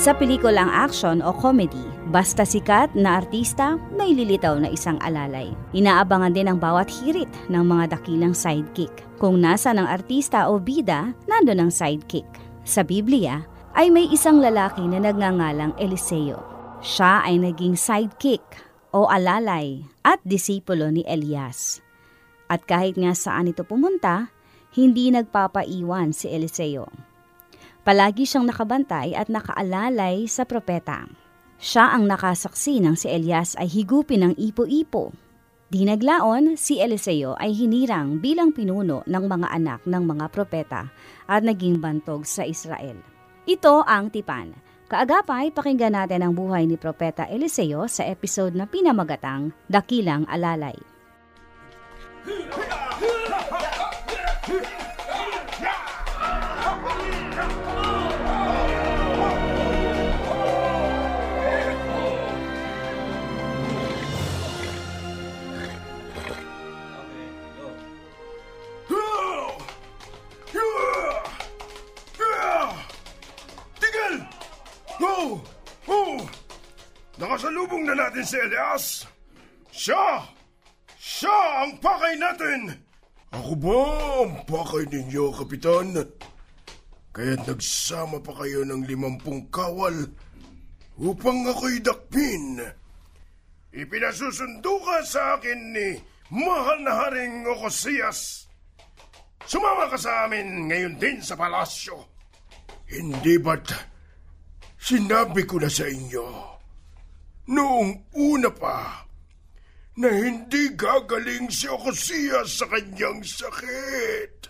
Sa pelikulang action o comedy, basta sikat na artista, may lilitaw na isang alalay. Inaabangan din ang bawat hirit ng mga dakilang sidekick. Kung nasa ng artista o bida, nando ng sidekick. Sa Biblia, ay may isang lalaki na nagngangalang Eliseo. Siya ay naging sidekick o alalay at disipulo ni Elias. At kahit nga saan ito pumunta, hindi nagpapaiwan si Eliseo. Palagi siyang nakabantay at nakaalalay sa propeta. Siya ang nakasaksi ng si Elias ay higupin ng ipo-ipo. Di naglaon, si Eliseo ay hinirang bilang pinuno ng mga anak ng mga propeta at naging bantog sa Israel. Ito ang Tipan. Kaagapay, pakinggan natin ang buhay ni Propeta Eliseo sa episode na pinamagatang Dakilang Alalay. Nakasalubong na natin si Elias. Siya! Siya ang pakay natin! Ako ba ang pakay ninyo, Kapitan? Kaya't nagsama pa kayo ng limampung kawal upang ako'y dakpin. Ipinasusundo ka sa akin ni mahal na Haring Okosias. Sumama ka sa amin ngayon din sa palasyo. Hindi ba't sinabi ko na sa inyo noong una pa na hindi gagaling si Okosias sa kanyang sakit.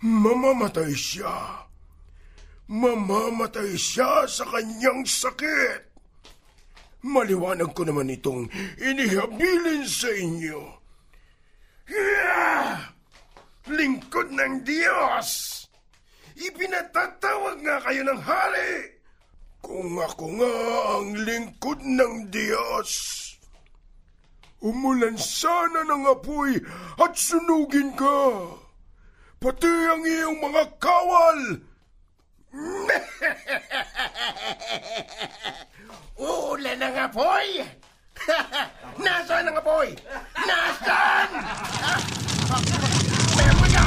Mamamatay siya. Mamamatay siya sa kanyang sakit. Maliwanag ko naman itong inihabilin sa inyo. Yeah! Lingkod ng Diyos! Ipinatatawag nga kayo ng hari! Kung ako nga ang lingkod ng Diyos, umulan sana ng apoy at sunugin ka. Pati ang iyong mga kawal. Uulan ng apoy? Nasaan ang apoy? Nasaan? Meron na!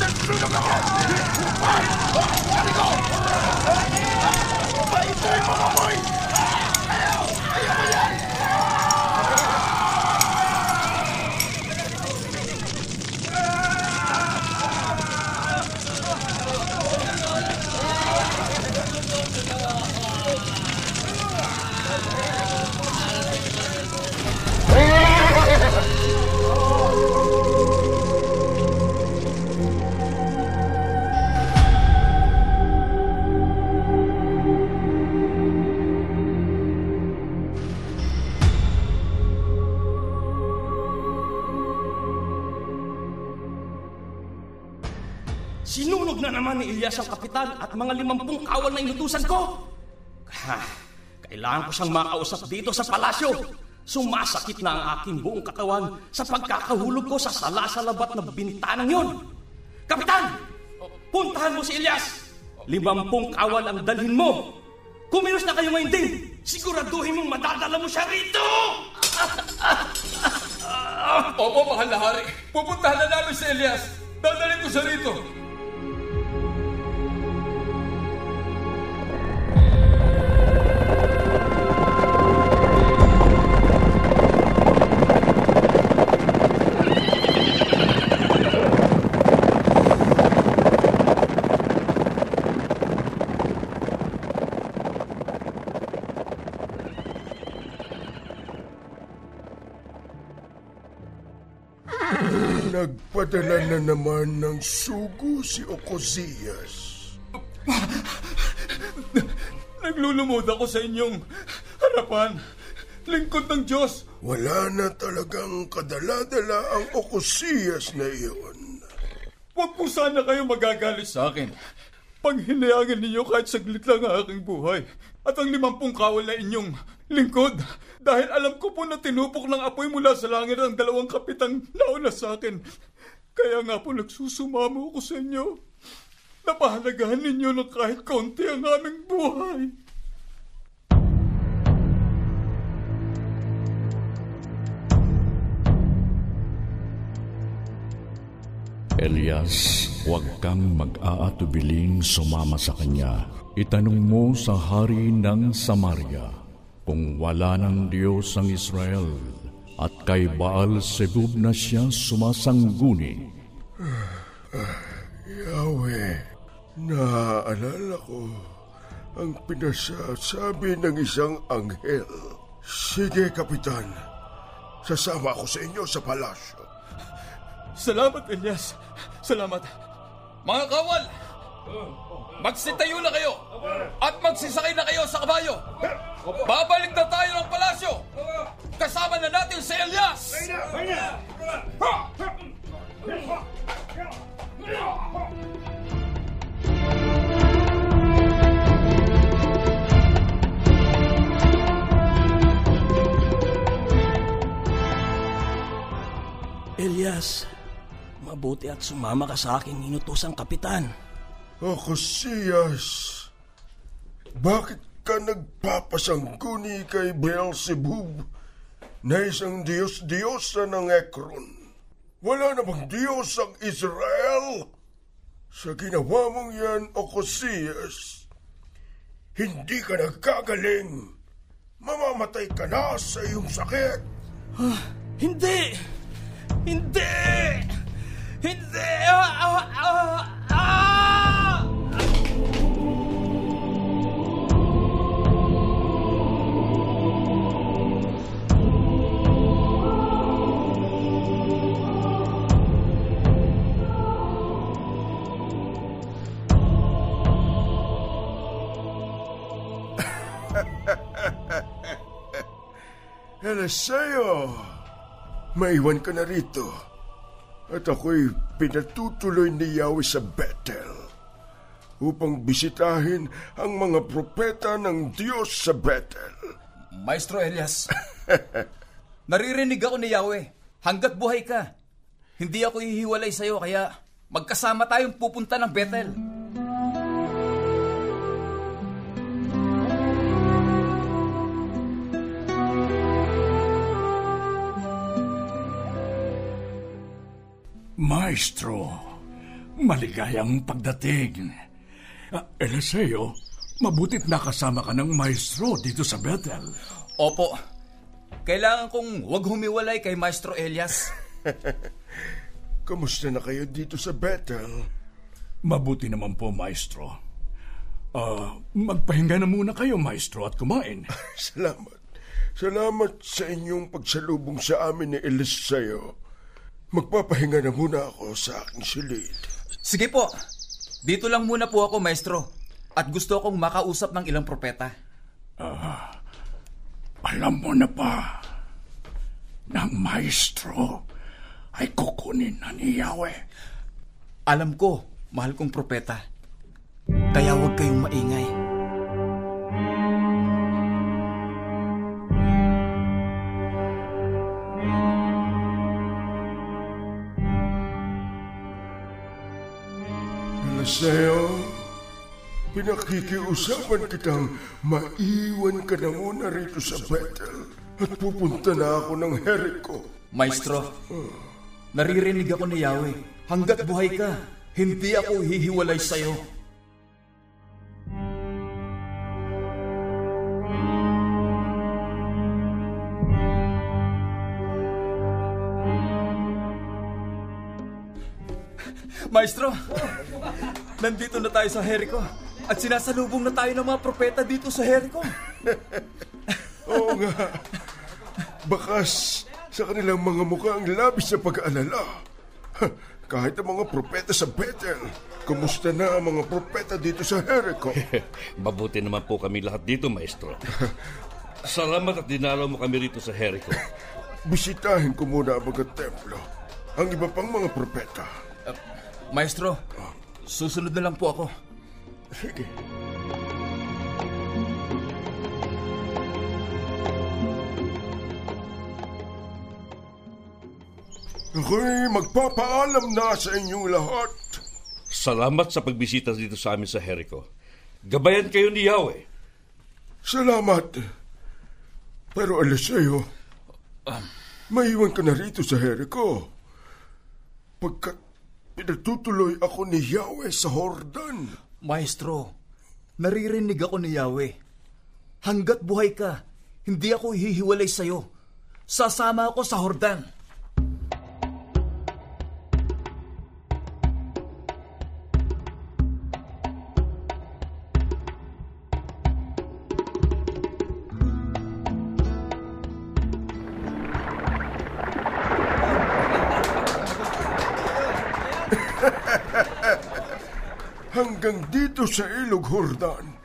Nasunog ako! Elias ang kapitan at mga limampung kawal na inutusan ko. Kailangan ko siyang makausap dito sa palasyo. Sumasakit na ang aking buong katawan sa pagkakahulog ko sa salasalabat na bintanang yon. Kapitan! Puntahan mo si Elias! Limampung kawal ang dalhin mo! Kumilos na kayo ngayon din! Siguraduhin mong madadala mo siya rito! Opo, mahal na hari. Pupuntahan na namin si Elias. Dadalhin ko siya rito. Nagpadala na naman ng sugo si Ocosias. Naglulumod ako sa inyong harapan. Lingkod ng Diyos. Wala na talagang kadala-dala ang Ocosias na iyon. Huwag po sana kayo magagalit sa akin. Pag hinayangan ninyo kahit saglit lang ang aking buhay at ang limampung kawal na inyong lingkod. Dahil alam ko po na tinupok ng apoy mula sa langit ang dalawang kapitang nauna sa akin. Kaya nga po nagsusumamo ako sa inyo. Napahalagahan ninyo ng kahit konti ang aming buhay. Elias, huwag kang mag-aatubiling sumama sa kanya. Itanong mo sa hari ng Samaria kung wala ng Diyos ang Israel at kay Baal Zebub na siya sumasangguni. Yahweh, naaalala ko ang pinasasabi ng isang anghel. Sige, Kapitan. Sasama ako sa inyo sa palasyo. Salamat, Elias. Salamat. Mga kawal! Magsitayo na kayo! At magsisakay na kayo sa kabayo! Babalik na tayo ng palasyo! Kasama na natin si Elias! Elias, mabuti at sumama ka sa aking inutosang kapitan. Ocosias, bakit ka nagpapasangguni kay Beelzebub na isang Diyos-Diyosa ng Ekron? Wala namang Diyos ang Israel. Sa ginawa mong yan, Ocosias, hindi ka nagkagaling. Mamamatay ka na sa iyong sakit. Hindi! Hindi! Hindi! Ah, ah, ah, Eliseo, maiwan ka na rito. At ako'y pinatutuloy ni Yahweh sa Bethel upang bisitahin ang mga propeta ng Diyos sa Bethel. Maestro Elias, naririnig ako ni Yahweh. Hanggat buhay ka, hindi ako hihiwalay sa'yo kaya magkasama tayong pupunta ng Bethel. Maestro, maligayang pagdating. Uh, Eliseo, mabutit nakasama ka ng maestro dito sa Bethel. Opo, kailangan kong wag humiwalay kay Maestro Elias. Kamusta na kayo dito sa Bethel? Mabuti naman po, maestro. Ah, magpahinga na muna kayo, maestro, at kumain. Salamat. Salamat sa inyong pagsalubong sa amin ni Eliseo. Magpapahinga na muna ako sa aking silid. Sige po, dito lang muna po ako, Maestro. At gusto kong makausap ng ilang propeta. Alam mo na ba ng maestro ay kukunin na ni Yahweh. Alam ko, mahal kong propeta. Kaya huwag kayong maingay. Eliseo, pinakikiusapan kitang maiwan ka na muna rito sa Bethel at pupunta na ako ng Jericho. Maestro, naririnig ako ni Yahweh. Hanggat buhay ka, hindi ako hihiwalay sa'yo. Maestro, nandito na tayo sa Jericho at sinasalubong na tayo ng mga propeta dito sa Jericho. Oo nga. Bakas sa kanilang mga mukha ang labis na pag-alala. Ha, Kahit ang mga propeta sa Bethel, kumusta na ang mga propeta dito sa Jericho? Mabuti naman po kami lahat dito, Maestro. Salamat at dinalaw mo kami rito sa Jericho. Bisitahin ko muna ang mga templo. Ang iba pang mga propeta. Maestro, susunod na lang po ako. Sige. Ako'y magpapaalam na sa inyong lahat. Salamat sa pagbisita dito sa amin sa Jericho. Gabayan kayo ni Yahweh. Salamat. Pero Eliseo, maiwan ka na rito sa Jericho. Pagkat pinagtutuloy ako ni Yahweh sa Hordan. Maestro, naririnig ako ni Yahweh. Hanggat buhay ka, hindi ako hihiwalay sa'yo. Sasama ako sa Hordan. Hanggang dito sa Ilog Hordan,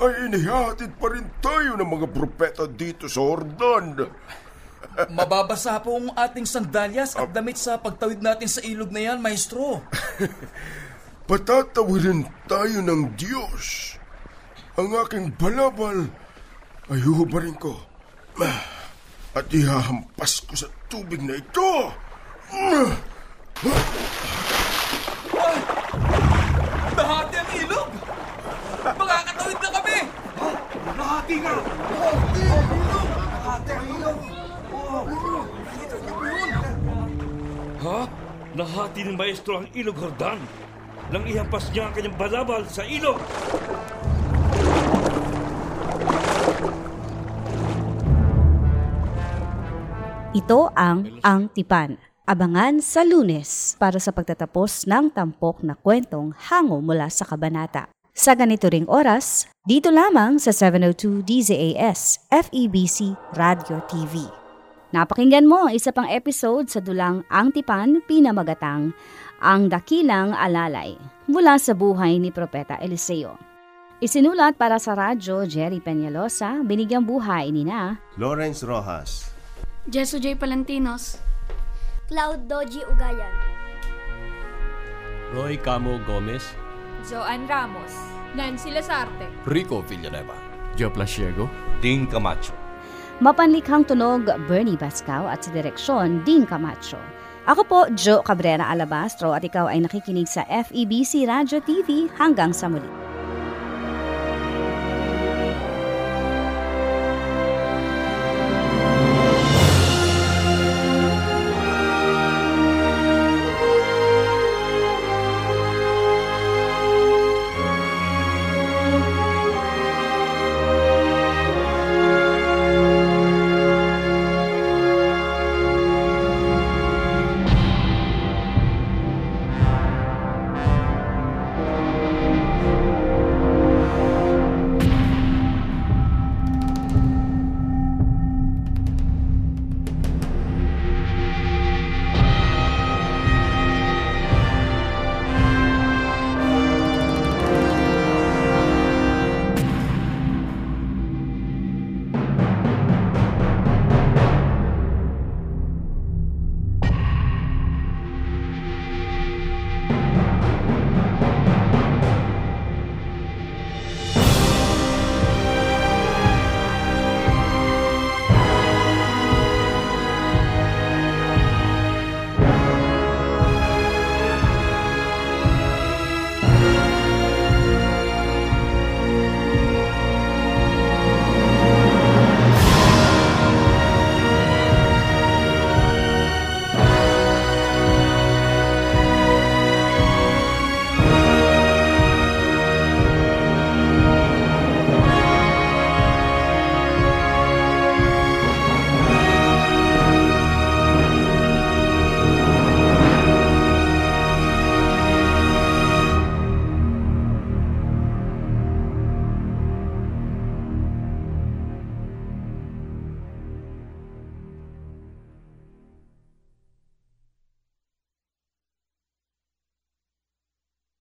ay inihatid pa rin tayo ng mga propeta dito sa Hordan. Mababasa po ang ating sandalyas at damit sa pagtawid natin sa ilog na yan, Maestro. Patatawirin tayo ng Diyos. Ang aking balabal ay huhubarin ko. At ihahampas ko sa tubig na ito ang ilog! Makakatawid na kami! Ha? Nahati ni Maestro ang ilog Hordan nang ihampas niya ang kanyang balabal sa ilog. Ito ang Ang Tipan. Abangan sa lunes para sa pagtatapos ng tampok na kwentong hango mula sa kabanata. Sa ganito ring oras, dito lamang sa 702 DZAS FEBC Radio TV. Napakinggan mo ang isa pang episode sa dulang Ang Tipan, Pinamagatang, Ang Dakilang Alalay, mula sa buhay ni Propeta Eliseo. Isinulat para sa radyo Jerry Peñalosa, binigyang buhay ni na Lawrence Rojas. Jesu J. Palantinos. Cloud Doji Ugayan. Roy Camo Gomez. Joanne Ramos. Nancy Lasarte. Rico Villanueva. Joe Plasiego. Ding Camacho. Mapanlikhang tunog Bernie Bascao at sa direksyon Ding Camacho. Ako po, Jo Cabrera Alabastro at ikaw ay nakikinig sa FEBC Radio TV hanggang sa muli.